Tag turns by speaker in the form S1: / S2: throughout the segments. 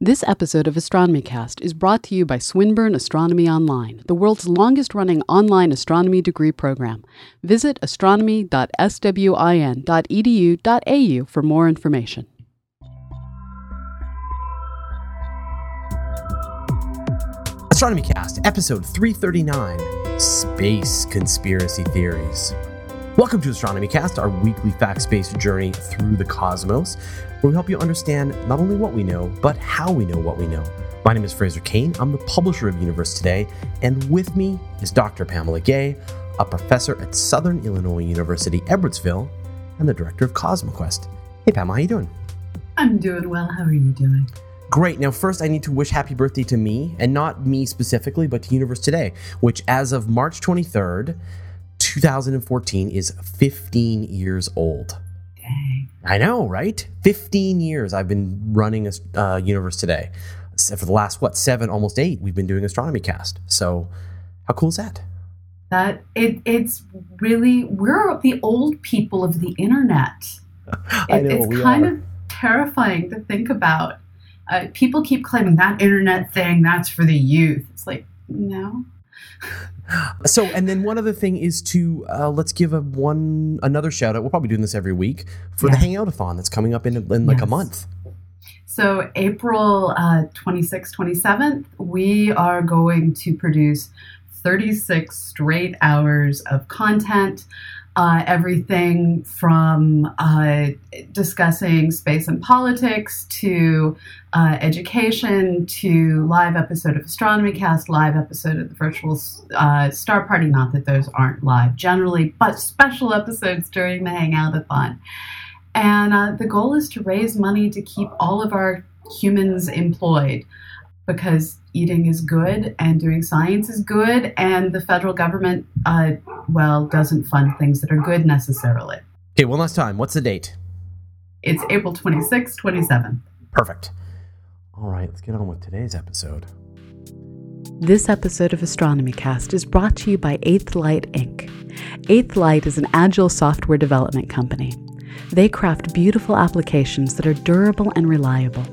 S1: This episode of Astronomy Cast is brought to you by Swinburne Astronomy Online, the world's longest running online astronomy degree program. Visit astronomy.swin.edu.au for more information.
S2: Astronomy Cast, episode 339 Space Conspiracy Theories. Welcome to Astronomy Cast, our weekly fact based journey through the cosmos, where we help you understand not only what we know, but how we know what we know. My name is Fraser Cain. I'm the publisher of Universe Today, and with me is Dr. Pamela Gay, a professor at Southern Illinois University, Edwardsville, and the director of CosmoQuest. Hey, Pam, how are you doing?
S3: I'm doing well. How are you doing?
S2: Great. Now, first, I need to wish happy birthday to me, and not me specifically, but to Universe Today, which as of March 23rd, 2014 is 15 years old.
S3: Dang.
S2: I know, right? 15 years I've been running a uh, Universe Today. So for the last, what, seven, almost eight, we've been doing Astronomy Cast. So, how cool is that?
S3: That it it's really we're the old people of the internet.
S2: I know,
S3: it's
S2: we
S3: kind
S2: are.
S3: of terrifying to think about. Uh, people keep claiming that internet thing that's for the youth. It's like no.
S2: So, and then one other thing is to uh, let's give a one another shout out. We're probably doing this every week for the Hangoutathon that's coming up in, in like a month.
S3: So April uh, 26th, 27th, we are going to produce 36 straight hours of content. Uh, everything from uh, discussing space and politics to uh, education to live episode of Astronomy Cast, live episode of the virtual uh, Star Party. Not that those aren't live generally, but special episodes during the Hangoutathon. And uh, the goal is to raise money to keep all of our humans employed because eating is good and doing science is good, and the federal government, uh, well, doesn't fund things that are good necessarily.
S2: Okay, one last time. What's the date?
S3: It's April 26th, 27th.
S2: Perfect. All right, let's get on with today's episode.
S1: This episode of Astronomy Cast is brought to you by Eighth Light Inc. Eighth Light is an agile software development company. They craft beautiful applications that are durable and reliable.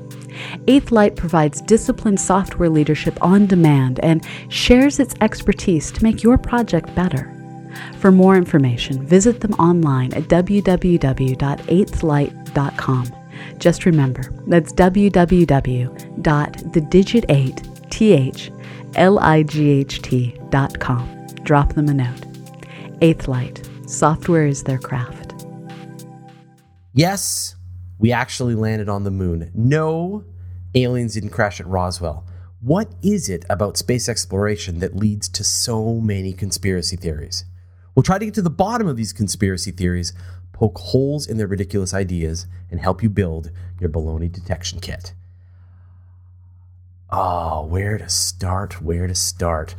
S1: Eighth Light provides disciplined software leadership on demand and shares its expertise to make your project better. For more information, visit them online at www.eighthlight.com. Just remember, that's www.thedigit8thlight.com. Drop them a note. Eighth Light, software is their craft.
S2: Yes, we actually landed on the moon. No, aliens didn't crash at Roswell. What is it about space exploration that leads to so many conspiracy theories? We'll try to get to the bottom of these conspiracy theories, poke holes in their ridiculous ideas, and help you build your baloney detection kit. Oh, where to start? Where to start?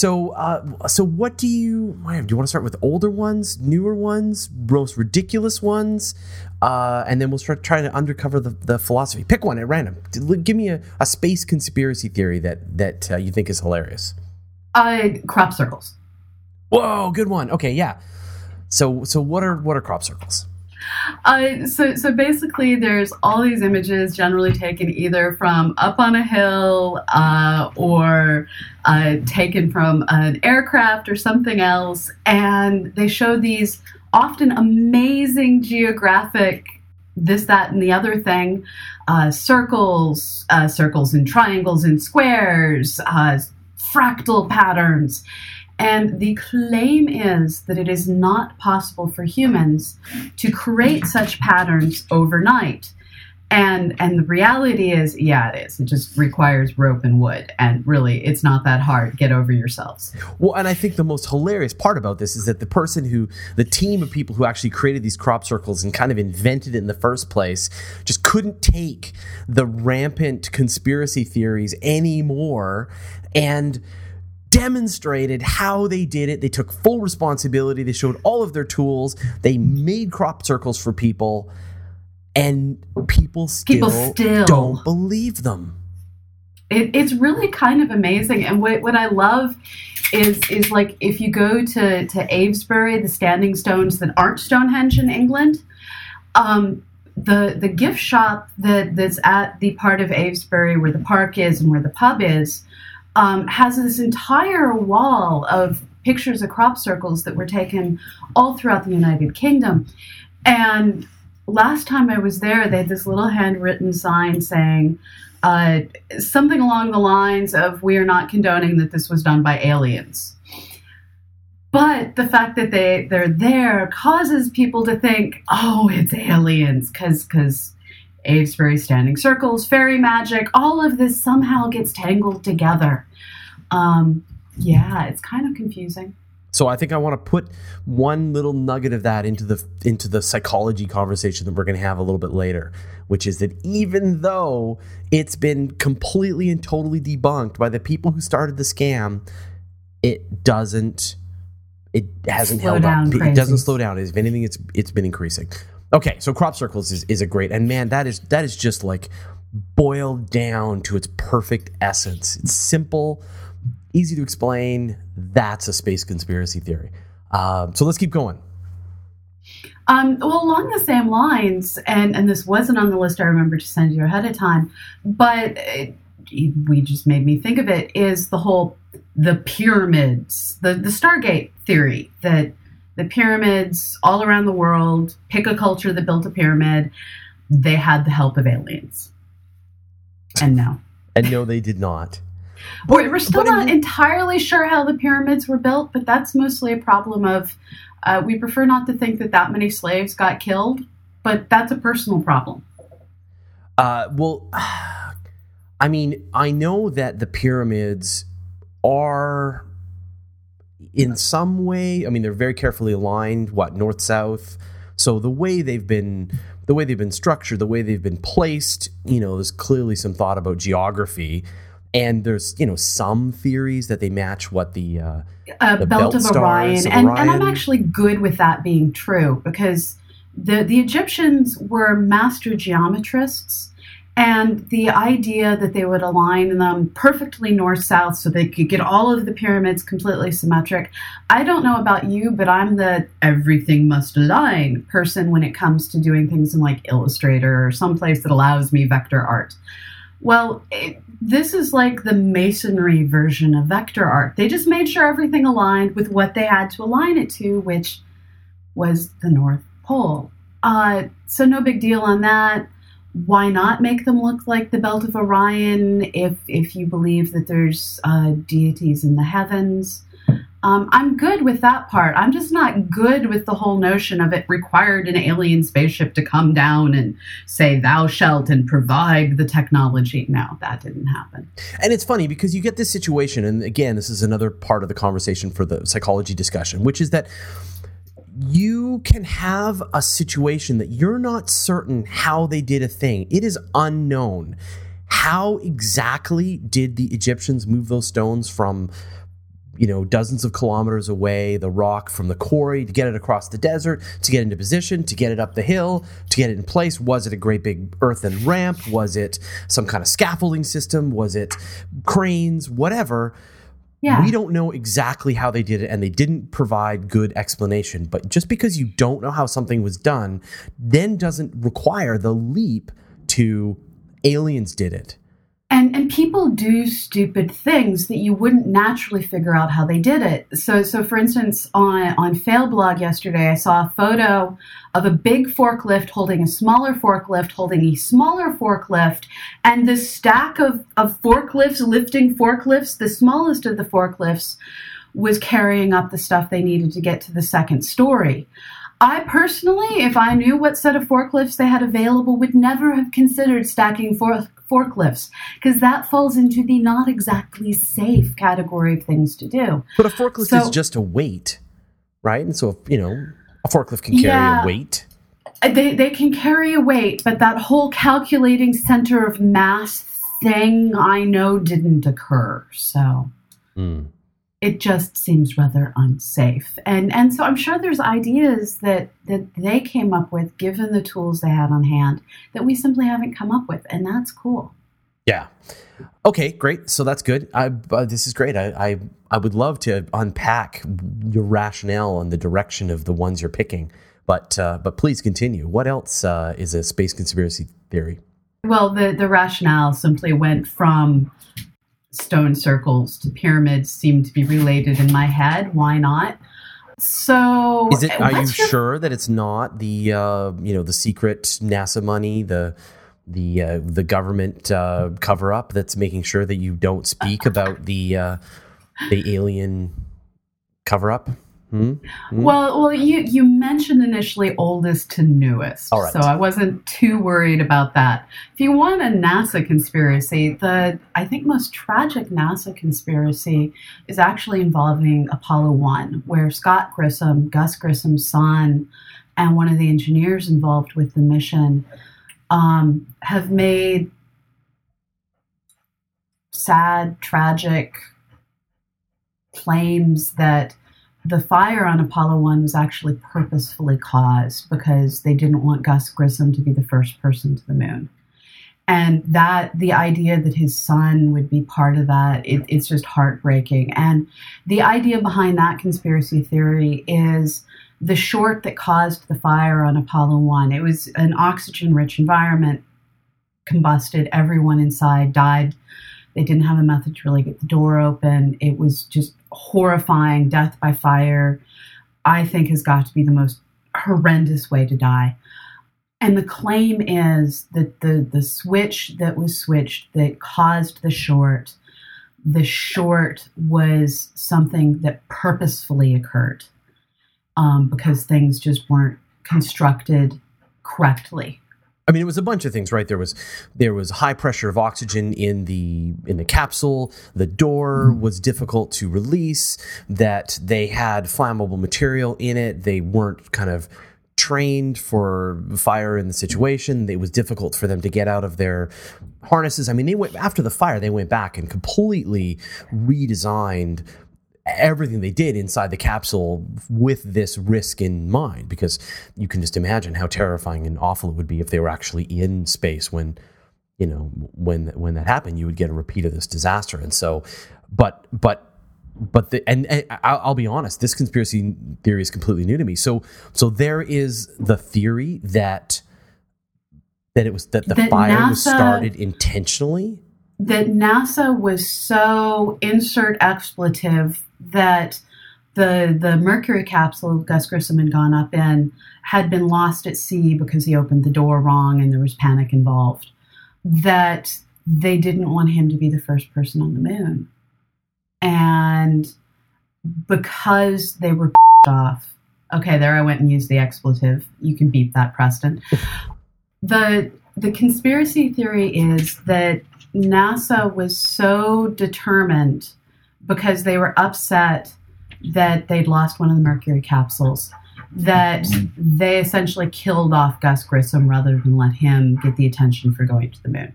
S2: So, uh, so what do you? Do you want to start with older ones, newer ones, most ridiculous ones, uh, and then we'll start trying to undercover the, the philosophy. Pick one at random. Give me a, a space conspiracy theory that that uh, you think is hilarious.
S3: Uh, crop circles.
S2: Whoa, good one. Okay, yeah. So, so what are what are crop circles?
S3: Uh, so, so basically, there's all these images generally taken either from up on a hill uh, or uh, taken from an aircraft or something else, and they show these often amazing geographic this, that, and the other thing uh, circles, uh, circles and triangles and squares, uh, fractal patterns. And the claim is that it is not possible for humans to create such patterns overnight. And and the reality is, yeah, it is. It just requires rope and wood. And really, it's not that hard. Get over yourselves.
S2: Well, and I think the most hilarious part about this is that the person who, the team of people who actually created these crop circles and kind of invented it in the first place, just couldn't take the rampant conspiracy theories anymore and demonstrated how they did it. They took full responsibility. They showed all of their tools. They made crop circles for people, and people still,
S3: People still.
S2: don't believe them.
S3: It, it's really kind of amazing. And what, what I love is is like if you go to to Avebury, the standing stones that aren't Stonehenge in England, um, the the gift shop that that's at the part of Avebury where the park is and where the pub is um, has this entire wall of pictures of crop circles that were taken all throughout the United Kingdom. And last time I was there, they had this little handwritten sign saying uh, something along the lines of "We are not condoning that this was done by aliens." But the fact that they they're there causes people to think, "Oh, it's aliens," because because Avebury standing circles, fairy magic, all of this somehow gets tangled together. Um, yeah, it's kind of confusing.
S2: So I think I want to put one little nugget of that into the into the psychology conversation that we're going to have a little bit later, which is that even though it's been completely and totally debunked by the people who started the scam, it doesn't it hasn't
S3: Slow
S2: held up. It doesn't slow down. If anything, it's it's been increasing. Okay, so crop circles is, is a great and man, that is that is just like boiled down to its perfect essence. It's simple, easy to explain. That's a space conspiracy theory. Um, so let's keep going.
S3: Um, well, along the same lines, and, and this wasn't on the list I remember to send you ahead of time, but it, we just made me think of it, is the whole the pyramids, the, the Stargate theory that the pyramids all around the world, pick a culture that built a pyramid, they had the help of aliens. And no.
S2: And no, they did not.
S3: We're, we're still
S2: but
S3: not entirely sure how the pyramids were built, but that's mostly a problem of uh, we prefer not to think that that many slaves got killed, but that's a personal problem.
S2: Uh, well, I mean, I know that the pyramids are in some way. I mean, they're very carefully aligned. What north south. So the way they've been, the way they've been structured, the way they've been placed, you know, there's clearly some thought about geography, and there's you know some theories that they match what the uh,
S3: uh,
S2: The
S3: belt,
S2: belt
S3: of
S2: stars
S3: Orion,
S2: of
S3: and, and I'm actually good with that being true because the the Egyptians were master geometrists, and the idea that they would align them perfectly north south so they could get all of the pyramids completely symmetric. I don't know about you, but I'm the everything must align person when it comes to doing things in like Illustrator or someplace that allows me vector art. Well, it, this is like the masonry version of vector art. They just made sure everything aligned with what they had to align it to, which was the North Pole. Uh, so, no big deal on that. Why not make them look like the Belt of Orion if, if you believe that there's uh, deities in the heavens? Um, I'm good with that part. I'm just not good with the whole notion of it required an alien spaceship to come down and say, thou shalt, and provide the technology. No, that didn't happen.
S2: And it's funny because you get this situation, and again, this is another part of the conversation for the psychology discussion, which is that you can have a situation that you're not certain how they did a thing. It is unknown. How exactly did the Egyptians move those stones from, you know, dozens of kilometers away, the rock from the quarry to get it across the desert, to get into position, to get it up the hill, to get it in place? Was it a great big earthen ramp? Was it some kind of scaffolding system? Was it cranes? Whatever.
S3: Yeah.
S2: We don't know exactly how they did it, and they didn't provide good explanation. But just because you don't know how something was done, then doesn't require the leap to aliens did it.
S3: And and people do stupid things that you wouldn't naturally figure out how they did it. So so for instance, on on Failblog yesterday, I saw a photo of a big forklift holding a smaller forklift holding a smaller forklift, and this stack of of forklifts lifting forklifts, the smallest of the forklifts was carrying up the stuff they needed to get to the second story. I personally, if I knew what set of forklifts they had available, would never have considered stacking for- forklifts because that falls into the not exactly safe category of things to do.
S2: But a forklift
S3: So-
S2: is just a weight, right? And so, you know, a forklift can carry
S3: Yeah.
S2: a weight.
S3: Uh, They, they can carry a weight, but that whole calculating center of mass thing I know didn't occur. So.
S2: Hmm.
S3: It just seems rather unsafe. And and so I'm sure there's ideas that that they came up with given the tools they had on hand that we simply haven't come up with, and that's cool.
S2: Yeah. Okay, great. So that's good. I, uh, this is great. I, I I would love to unpack your rationale and the direction of the ones you're picking. but uh, but please continue. What else uh, is a space conspiracy theory?
S3: Well, the the rationale simply went from stone circles to pyramids seem to be related in my head. Why not? So,
S2: is it? Are you your, sure that it's not the uh, you know the secret NASA money, the the uh, the government uh, cover up that's making sure that you don't speak about the uh, the alien cover up?
S3: Hmm? Hmm? Well, well, you you mentioned initially oldest to newest, so I wasn't too worried about that. If you want a NASA conspiracy, the I think most tragic NASA conspiracy is actually involving Apollo One, where Scott Grissom, Gus Grissom's son, and one of the engineers involved with the mission um, have made sad, tragic claims that the fire on Apollo 1 was actually purposefully caused because they didn't want Gus Grissom to be the first person to the moon. And that the idea that his son would be part of that, it, it's just heartbreaking. And the idea behind that conspiracy theory is the short that caused the fire on Apollo 1. It was an oxygen rich environment, combusted, everyone inside died. They didn't have a method to really get the door open. It was just horrifying death by fire, I think has got to be the most horrendous way to die. And the claim is that the, the switch that was switched that caused the short, the short was something that purposefully occurred um, because things just weren't constructed correctly.
S2: I mean, it was a bunch of things, right? There was there was high pressure of oxygen in the in the capsule. The door mm-hmm. was difficult to release. That they had flammable material in it. They weren't kind of trained for fire in the situation. It was difficult for them to get out of their harnesses. I mean, they went after the fire. They went back and completely redesigned everything they did inside the capsule with this risk in mind because you can just imagine how terrifying and awful it would be if they were actually in space when you know when when that happened you would get a repeat of this disaster. And so but but but the and, and I'll, I'll, be honest this conspiracy theory is completely new to me. So so there is the theory that that it was that the that fire NASA, was started intentionally.
S3: That NASA was so insert expletive that the the Mercury capsule Gus Grissom had gone up in had been lost at sea because he opened the door wrong and there was panic involved. That they didn't want him to be the first person on the moon. And because they were off, okay, there I went and used the expletive. You can beep that, Preston. the the conspiracy theory is that NASA was so determined because they were upset that they'd lost one of the Mercury capsules. That they essentially killed off Gus Grissom rather than let him get the attention for going to the moon.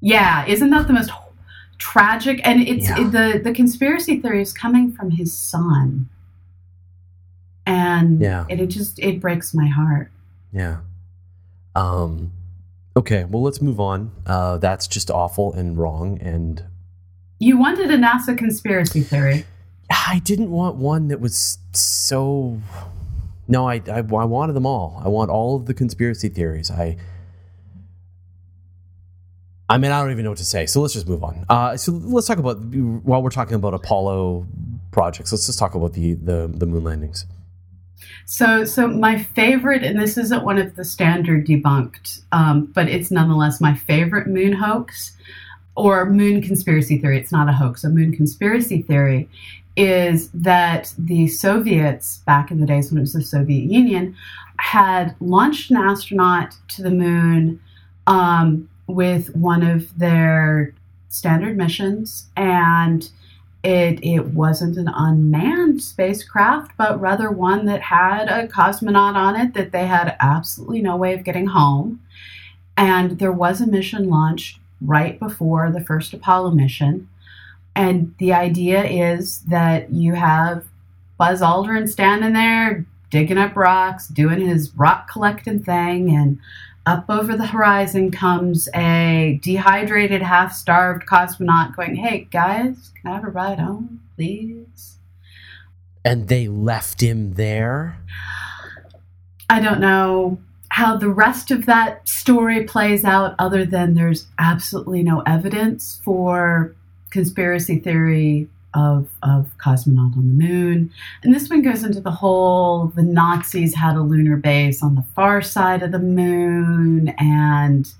S3: Yeah, isn't that the most tragic? And it's yeah. the the conspiracy theory is coming from his son, and yeah. it, it just it breaks my heart.
S2: Yeah. Um. Okay, well, let's move on. Uh, that's just awful and wrong, and
S3: you wanted a NASA conspiracy theory.
S2: I didn't want one that was so. No, I, I, I wanted them all. I want all of the conspiracy theories. I. I mean, I don't even know what to say. So let's just move on. Uh, so let's talk about while we're talking about Apollo projects. Let's just talk about the the, the moon landings.
S3: So, so my favorite, and this isn't one of the standard debunked, um, but it's nonetheless my favorite moon hoax or moon conspiracy theory, it's not a hoax, a moon conspiracy theory is that the Soviets, back in the days when it was the Soviet Union, had launched an astronaut to the moon um, with one of their standard missions, and it it wasn't an unmanned spacecraft, but rather one that had a cosmonaut on it that they had absolutely no way of getting home. And there was a mission launched right before the first Apollo mission. And the idea is that you have Buzz Aldrin standing there digging up rocks, doing his rock collecting thing, and up over the horizon comes a dehydrated, half starved cosmonaut going, Hey guys, can I have a ride home, please?
S2: And they left him there?
S3: I don't know how the rest of that story plays out, other than there's absolutely no evidence for conspiracy theory of, of cosmonaut on the moon. And this one goes into the whole the Nazis had a lunar base on the far side of the moon. And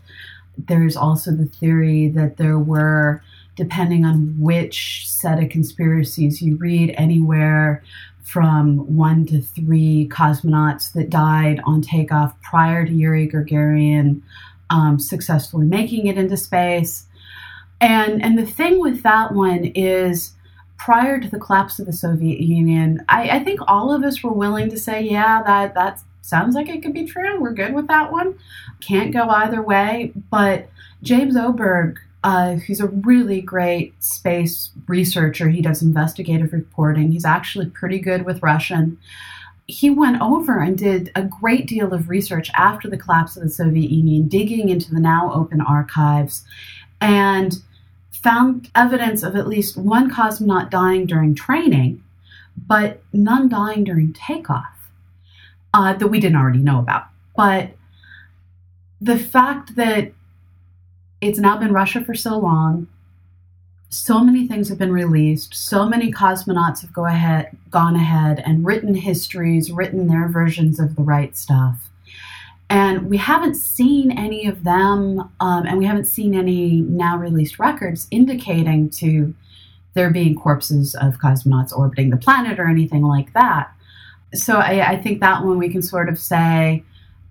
S3: there's also the theory that there were, depending on which set of conspiracies you read, anywhere from one to three cosmonauts that died on takeoff prior to Yuri Gagarin um, successfully making it into space. And, and the thing with that one is, prior to the collapse of the Soviet Union, I, I, think all of us were willing to say, yeah, that that sounds like it could be true. We're good with that one. Can't go either way. But James Oberg uh, who's a really great space researcher. He does investigative reporting. He's actually pretty good with Russian. He went over and did a great deal of research after the collapse of the Soviet Union, digging into the now open archives, and found evidence of at least one cosmonaut dying during training, but none dying during takeoff uh, that we didn't already know about. But the fact that it's now been Russia for so long. So many things have been released. So many cosmonauts have go ahead, gone ahead and written histories, written their versions of the right stuff. And we haven't seen any of them, um, and we haven't seen any now released records indicating to there being corpses of cosmonauts orbiting the planet or anything like that. So I, I think that one we can sort of say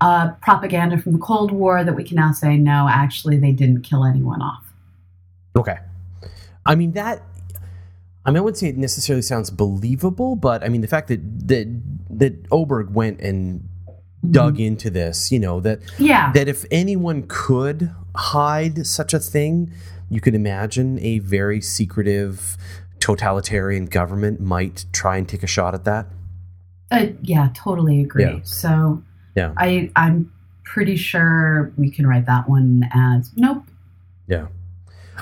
S3: uh, propaganda from the Cold War that we can now say, no, actually, they didn't kill anyone off.
S2: Okay. I mean, that. I mean, I wouldn't say it necessarily sounds believable, but I mean, the fact that that that Oberg went and dug mm-hmm. into this, you know, that
S3: yeah.
S2: that if anyone could hide such a thing, you could imagine a very secretive totalitarian government might try and take a shot at that.
S3: Uh, yeah, totally agree. Yeah. So
S2: yeah.
S3: I I'm pretty sure we can write that one as nope.
S2: Yeah.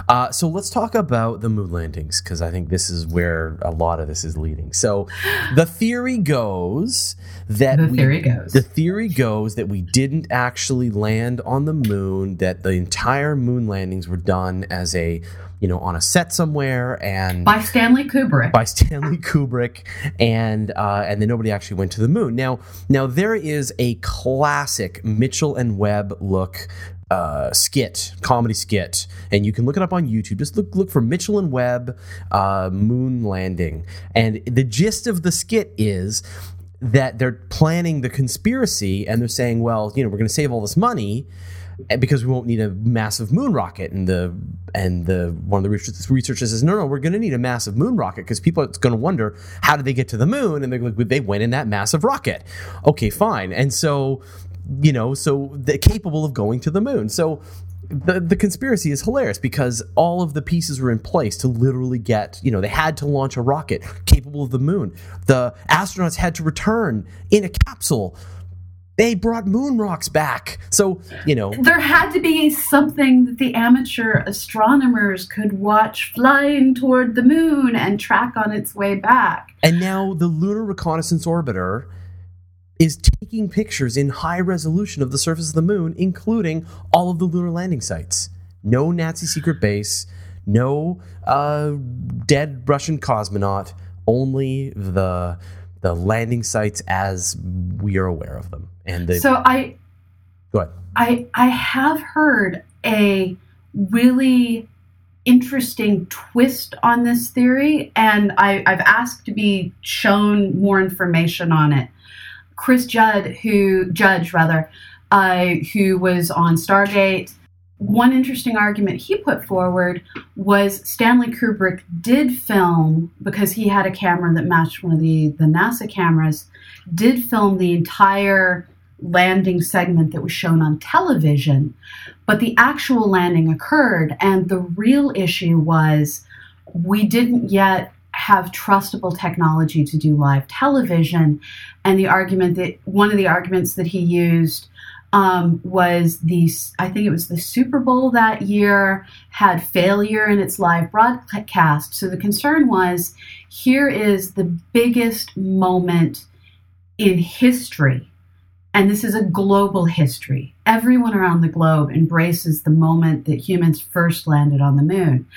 S2: Uh, so let's talk about the moon landings because I think this is where a lot of this is leading. So the theory goes that
S3: the
S2: we,
S3: theory goes
S2: the theory goes that we didn't actually land on the moon. That the entire moon landings were done as a you know, on a set somewhere, and
S3: by Stanley Kubrick.
S2: By Stanley Kubrick, and uh, and then nobody actually went to the moon. Now, now there is a classic Mitchell and Webb look uh, skit, comedy skit, and you can look it up on YouTube. Just look look for Mitchell and Webb uh, moon landing, and the gist of the skit is that they're planning the conspiracy, and they're saying, well, you know, we're going to save all this money Eh, because we won't need a massive moon rocket. And the and the one of the researchers says, no, no, we're going to need a massive moon rocket because people are going to wonder how did they get to the moon, and they're like, they went in that massive rocket. Okay, fine. And so you know, so they're capable of going to the moon. So the the conspiracy is hilarious because all of the pieces were in place to literally get, you know, they had to launch a rocket capable of the moon. The astronauts had to return in a capsule they brought moon rocks back. So, you know.
S3: There had to be something that the amateur astronomers could watch flying toward the moon and track on its way back.
S2: And now the Lunar Reconnaissance Orbiter is taking pictures in high resolution of the surface of the moon, including all of the lunar landing sites. No Nazi secret base, no uh, dead Russian cosmonaut, only the the landing sites as we are aware of them. And the,
S3: so I
S2: go ahead.
S3: I I have heard a really interesting twist on this theory, and I, I've asked to be shown more information on it. Chris Judd, who Judge rather, uh, who was on Stargate one interesting argument he put forward was Stanley Kubrick did film because he had a camera that matched one of the, the NASA cameras, did film the entire landing segment that was shown on television, but the actual landing occurred. And the real issue was we didn't yet have trustable technology to do live television. And the argument that one of the arguments that he used um, was the I think it was the Super Bowl that year had failure in its live broadcast. So the concern was here is the biggest moment in history. And this is a global history. Everyone around the globe embraces the moment that humans first landed on the moon.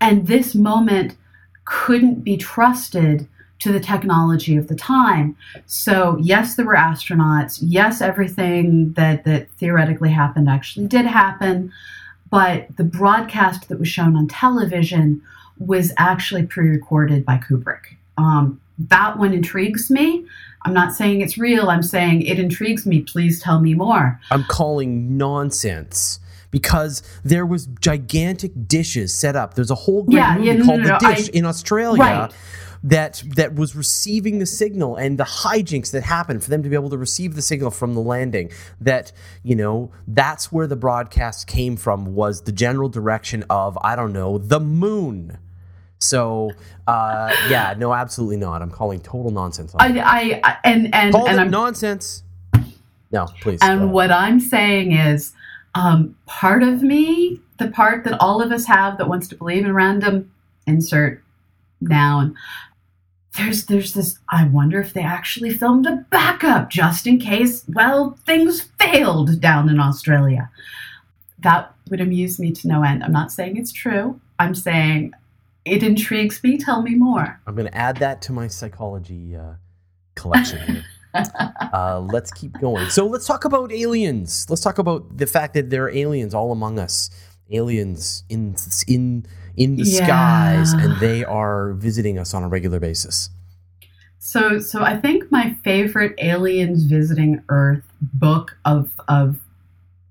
S3: And this moment couldn't be trusted to the technology of the time. So, yes, there were astronauts. Yes, everything that, that theoretically happened actually did happen. But the broadcast that was shown on television was actually pre recorded by Kubrick. Um, that one intrigues me. I'm not saying it's real. I'm saying it intrigues me. Please tell me more.
S2: I'm calling nonsense because there was gigantic dishes set up. There's a whole great
S3: Yeah,
S2: movie
S3: yeah, no,
S2: called
S3: no, no,
S2: The Dish
S3: I-
S2: in Australia.
S3: Right.
S2: That that was receiving the signal and the hijinks that happened for them to be able to receive the signal from the landing. That you know that's where the broadcast came from was the general direction of I don't know the moon. So uh, yeah, no, absolutely not. I'm calling total nonsense. On that.
S3: I, I, and and
S2: Call
S3: and I'm
S2: nonsense. No, please.
S3: And what I'm saying is, um, part of me, the part that all of us have that wants to believe in random insert noun, there's there's this. I wonder if they actually filmed a backup just in case. Well, things failed down in Australia. That would amuse me to no end. I'm not saying it's true. I'm saying it intrigues me. Tell me more.
S2: I'm going to add that to my psychology uh, collection here. uh, let's keep going. So let's talk about aliens. Let's talk about the fact that there are aliens all among us. Aliens in in in the
S3: Yeah.
S2: skies, and they are visiting us on a regular basis.
S3: So, so I think my favorite aliens visiting Earth book of of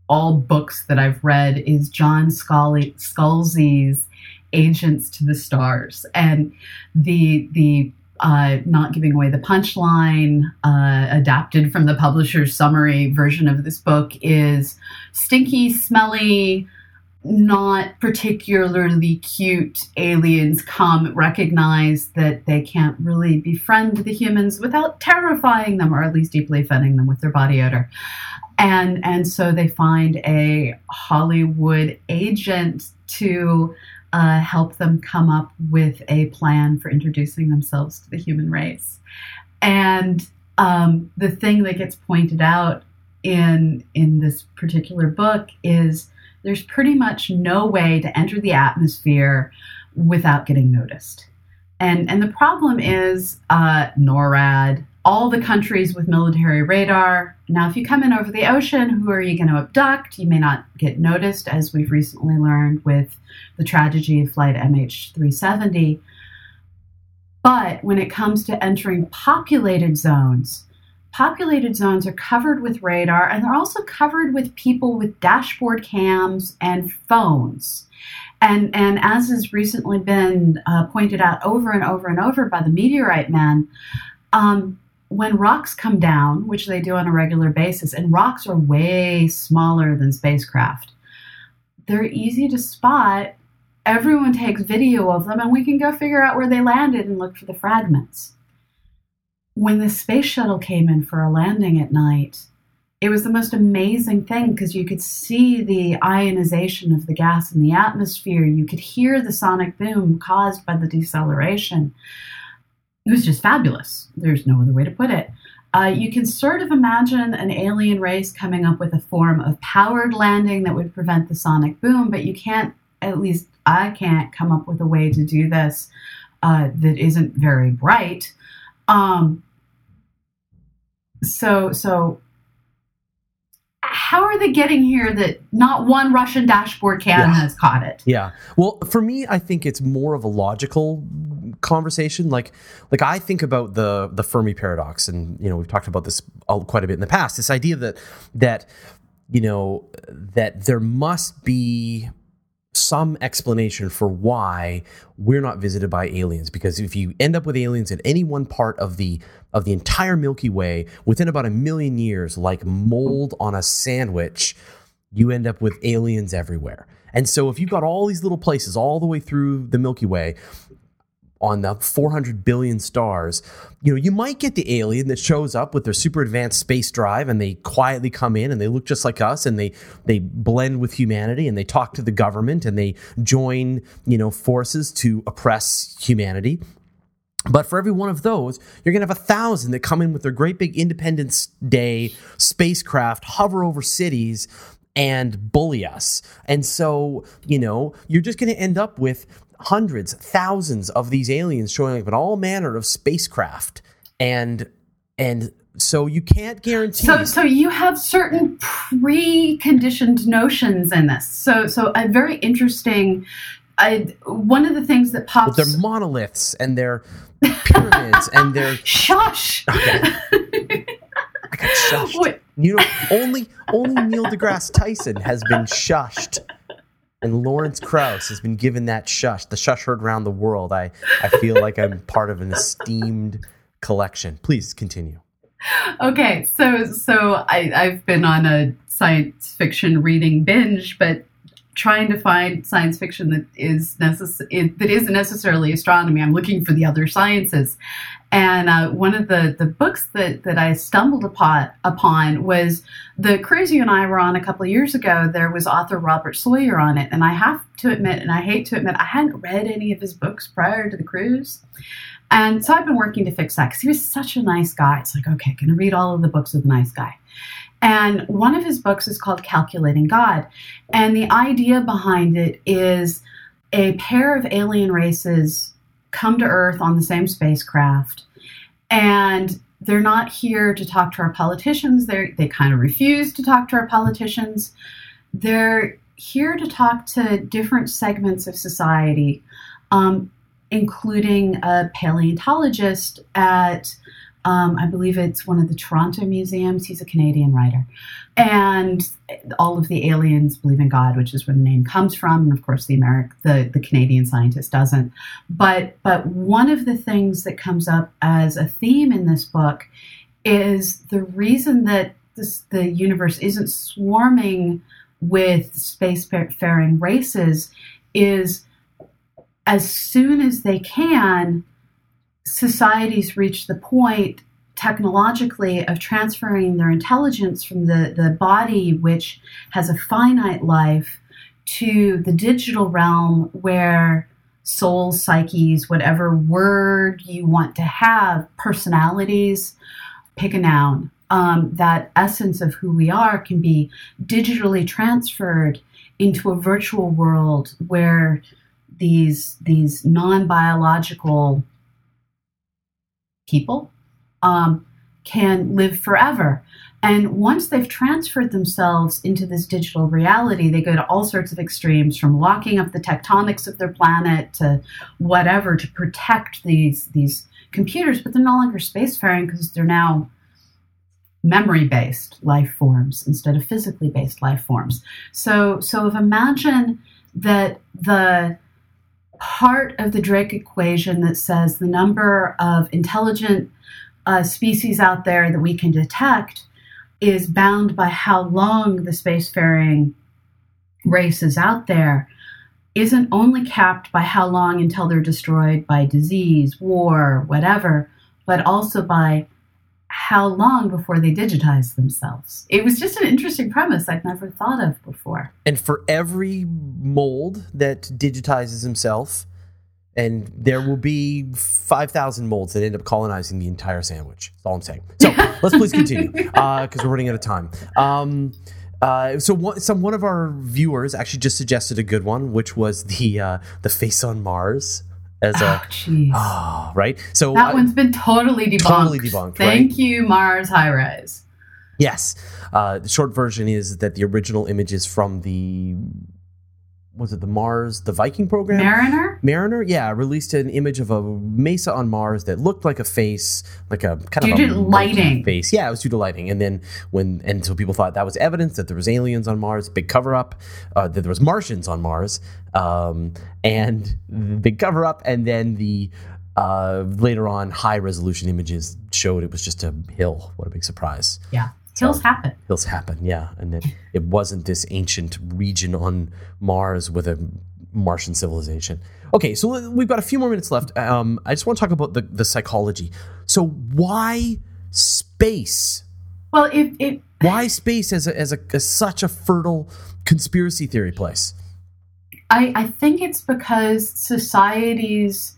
S3: all books that I've read is John Scully, Scalzi's Agents to the Stars, and the the uh, not giving away the punchline, uh, adapted from the publisher's summary version of this book is stinky, smelly, not particularly cute. Aliens come recognize that they can't really befriend the humans without terrifying them or at least deeply offending them with their body odor. And and so they find a hollywood agent to uh, help them come up with a plan for introducing themselves to the human race and um, the thing that gets pointed out in in this particular book is there's pretty much no way to enter the atmosphere without getting noticed. And, and the problem is uh, NORAD, all the countries with military radar. Now, if you come in over the ocean, who are you going to abduct? You may not get noticed, as we've recently learned with the tragedy of Flight MH370. But when it comes to entering populated zones, populated zones are covered with radar and they're also covered with people with dashboard cams and phones. And, and as has recently been uh, pointed out over and over and over by the meteorite men, um, when rocks come down, which they do on a regular basis, and rocks are way smaller than spacecraft, they're easy to spot. Everyone takes video of them, and we can go figure out where they landed and look for the fragments when the space shuttle came in for a landing at night, it was the most amazing thing because you could see the ionization of the gas in the atmosphere. You could hear the sonic boom caused by the deceleration. It was just fabulous. There's no other way to put it. Uh, you can sort of imagine an alien race coming up with a form of powered landing that would prevent the sonic boom, but you can't, at least I can't, come up with a way to do this uh, that isn't very bright. Um, so so how are they getting here that not one Russian dashboard cam
S2: Yeah.
S3: has caught it?
S2: Yeah. Well, for me, I think it's more of a logical conversation. Like, like I think about the the Fermi paradox, and you know we've talked about this quite a bit in the past. This idea that that you know that there must be some explanation for why we're not visited by aliens because if you end up with aliens in any one part of the of the entire milky way within about a million years like mold on a sandwich you end up with aliens everywhere. And so if you've got all these little places all the way through the milky way on the 400 billion stars, you know, you might get the alien that shows up with their super advanced space drive and they quietly come in and they look just like us and they they blend with humanity and they talk to the government and they join, you know, forces to oppress humanity. But for every one of those, you're going to have a thousand that come in with their great big Independence Day spacecraft, hover over cities, and bully us. And so, you know, you're just going to end up with hundreds, thousands of these aliens showing up in all manner of spacecraft, and and so you can't guarantee.
S3: So, so you have certain preconditioned notions in this. So, so a very interesting. I, one of the things that pops.
S2: But they're monoliths and they're pyramids and they're.
S3: Shush.
S2: Okay. I got shushed. What? You know, only only Neil deGrasse Tyson has been shushed and Lawrence Krauss has been given that shush, the shush heard around the world. I, I feel like I'm part of an esteemed collection. Please continue.
S3: Okay, so so I, I've been on a science fiction reading binge, but trying to find science fiction that is necess- that isn't necessarily astronomy. I'm looking for the other sciences, and uh, one of the, the books that, that I stumbled upon, upon was the cruise you and I were on a couple of years ago. There was author Robert Sawyer on it. And I have to admit, and I hate to admit, I hadn't read any of his books prior to the cruise. And so I've been working to fix that because he was such a nice guy. It's like, okay, going to read all of the books of the nice guy. And one of his books is called Calculating God. And the idea behind it is a pair of alien races come to Earth on the same spacecraft, and they're not here to talk to our politicians. They they kind of refuse to talk to our politicians. They're here to talk to different segments of society, um, including a paleontologist at um, I believe it's one of the Toronto museums. He's a Canadian writer. And all of the aliens believe in God, which is where the name comes from. And of course, the American, the, the Canadian scientist doesn't. But, but one of the things that comes up as a theme in this book is the reason that this, the universe isn't swarming with spacefaring races is as soon as they can, societies reach the point technologically of transferring their intelligence from the, the body, which has a finite life, to the digital realm where souls, psyches, whatever word you want to have, personalities, pick a noun. Um, that essence of who we are can be digitally transferred into a virtual world where these these non-biological people um, can live forever. And once they've transferred themselves into this digital reality, they go to all sorts of extremes from locking up the tectonics of their planet to whatever to protect these, these computers, but they're no longer spacefaring because they're now memory based life forms instead of physically based life forms. So, so if imagine that the part of the Drake equation that says the number of intelligent uh, species out there that we can detect is bound by how long the spacefaring race is out there isn't only capped by how long until they're destroyed by disease, war, whatever, but also by how long before they digitize themselves. It was just an interesting premise I'd never thought of before.
S2: And for every mold that digitizes himself, and there will be 5,000 molds that end up colonizing the entire sandwich. That's all I'm saying. So let's please continue because uh, we're running out of time. Um, uh, so one, some one of our viewers actually just suggested a good one, which was the uh, the face on Mars as
S3: a
S2: oh, oh, right. So
S3: that one's been totally debunked.
S2: Totally debunked.
S3: Thank
S2: right?
S3: you, Mars High Rise.
S2: Yes. Uh, the short version is that the original image is from the was it the Mars, the Viking program?
S3: Mariner?
S2: Mariner, yeah, released an image of a mesa on Mars that looked like a face, like a kind
S3: due
S2: of
S3: a lighting
S2: face. Yeah, it was due to lighting. And then when and so people thought that was evidence that there was aliens on Mars, big cover up, uh, that there was Martians on Mars, um, and big cover up, and then the uh, later on high resolution images showed it was just a hill. What a big surprise!
S3: Yeah. Hills happen.
S2: Hills happen, yeah. And it, it wasn't this ancient region on Mars with a Martian civilization. Okay, so we've got a few more minutes left. Um, I just want to talk about the, the psychology. So why space?
S3: Well, if, if
S2: why space as a, as a as such a fertile conspiracy theory place?
S3: I, I think it's because society's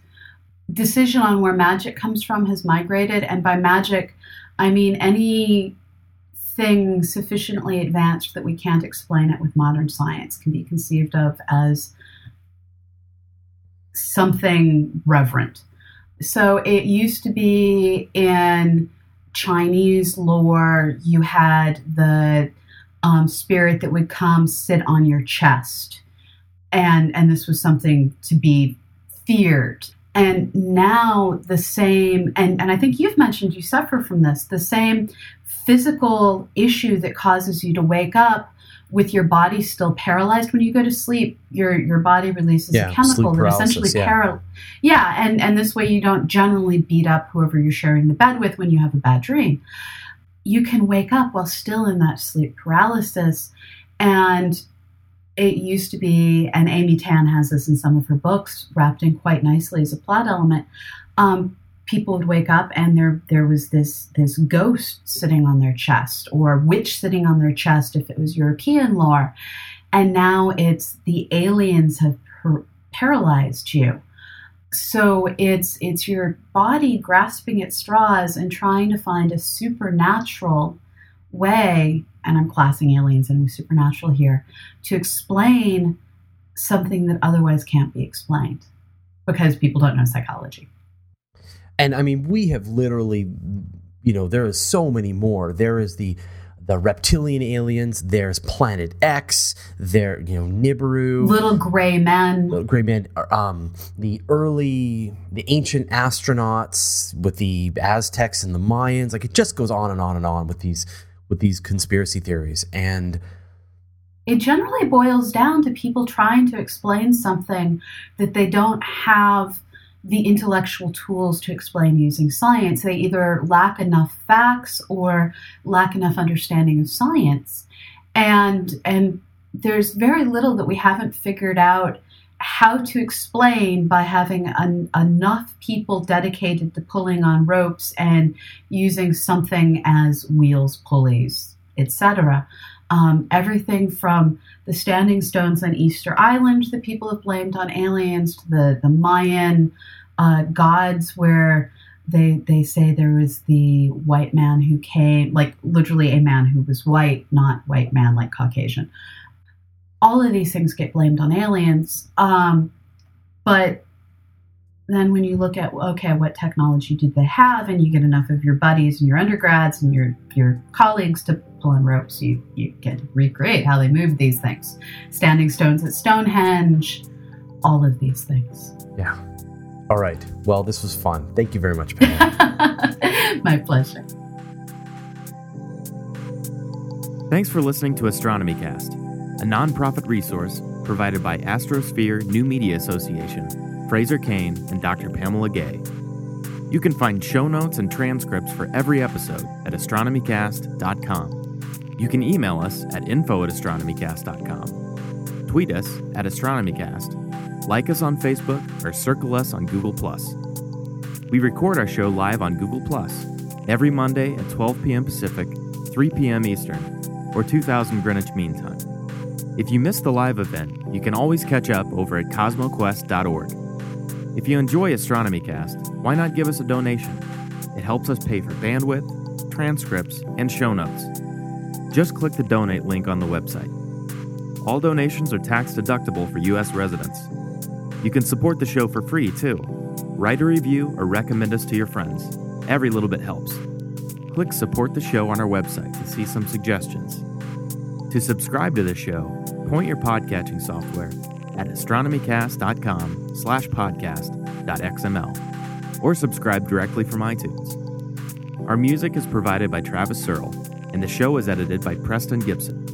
S3: decision on where magic comes from has migrated, and by magic, I mean any thing sufficiently advanced that we can't explain it with modern science can be conceived of as something reverent. So it used to be in Chinese lore, you had the um, spirit that would come sit on your chest, and and this was something to be feared. And now the same, and and I think you've mentioned you suffer from this. The same physical issue that causes you to wake up with your body still paralyzed when you go to sleep your your body releases
S2: yeah,
S3: a chemical that essentially
S2: yeah.
S3: paral yeah and and this way you don't generally beat up whoever you're sharing the bed with when you have a bad dream you can wake up while still in that sleep paralysis and it used to be and amy tan has this in some of her books wrapped in quite nicely as a plot element um, people would wake up and there there was this this ghost sitting on their chest or witch sitting on their chest if it was European lore, and now it's the aliens have per- paralyzed you. So it's it's your body grasping at straws and trying to find a supernatural way, and I'm classing aliens and supernatural here, to explain something that otherwise can't be explained because people don't know psychology
S2: and I mean, we have literally, you know, there is so many more. There is the the reptilian aliens. There's Planet X. There, you know, Nibiru,
S3: little gray men,
S2: little gray men. Um, the early, the ancient astronauts with the Aztecs and the Mayans. Like it just goes on and on and on with these with these conspiracy theories and.
S3: It generally boils down to people trying to explain something that they don't have the intellectual tools to explain using science. They either lack enough facts or lack enough understanding of science. And and there's very little that we haven't figured out how to explain by having an, enough people dedicated to pulling on ropes and using something as wheels, pulleys, etc. Um, everything from the standing stones on Easter Island that people have blamed on aliens to the, the Mayan uh, gods where they they say there was the white man who came like literally a man who was white not white man like caucasian all of these things get blamed on aliens um, but then when you look at okay what technology did they have and you get enough of your buddies and your undergrads and your your colleagues to pull on ropes you you can recreate how they moved these things standing stones at stonehenge all of these things
S2: yeah all right. Well, this was fun. Thank you very much, Pamela.
S3: My pleasure.
S4: Thanks for listening to Astronomy Cast, a nonprofit resource provided by Astrosphere New Media Association, Fraser Cain, and Dr. Pamela Gay. You can find show notes and transcripts for every episode at astronomycast.com. You can email us at info at astronomycast.com. Tweet us at astronomycast like us on Facebook, or circle us on Google. We record our show live on Google every Monday at 12 p.m. Pacific, 3 p.m. Eastern, or 2000 Greenwich Mean Time. If you missed the live event, you can always catch up over at cosmoquest.org. If you enjoy Astronomy Cast, why not give us a donation? It helps us pay for bandwidth, transcripts, and show notes. Just click the donate link on the website. All donations are tax deductible for U.S. residents. You can support the show for free, too. Write a review or recommend us to your friends. Every little bit helps. Click support the show on our website to see some suggestions. To subscribe to the show, point your podcatching software at astronomycast.com slash podcast.xml or subscribe directly from iTunes. Our music is provided by Travis Searle, and the show is edited by Preston Gibson.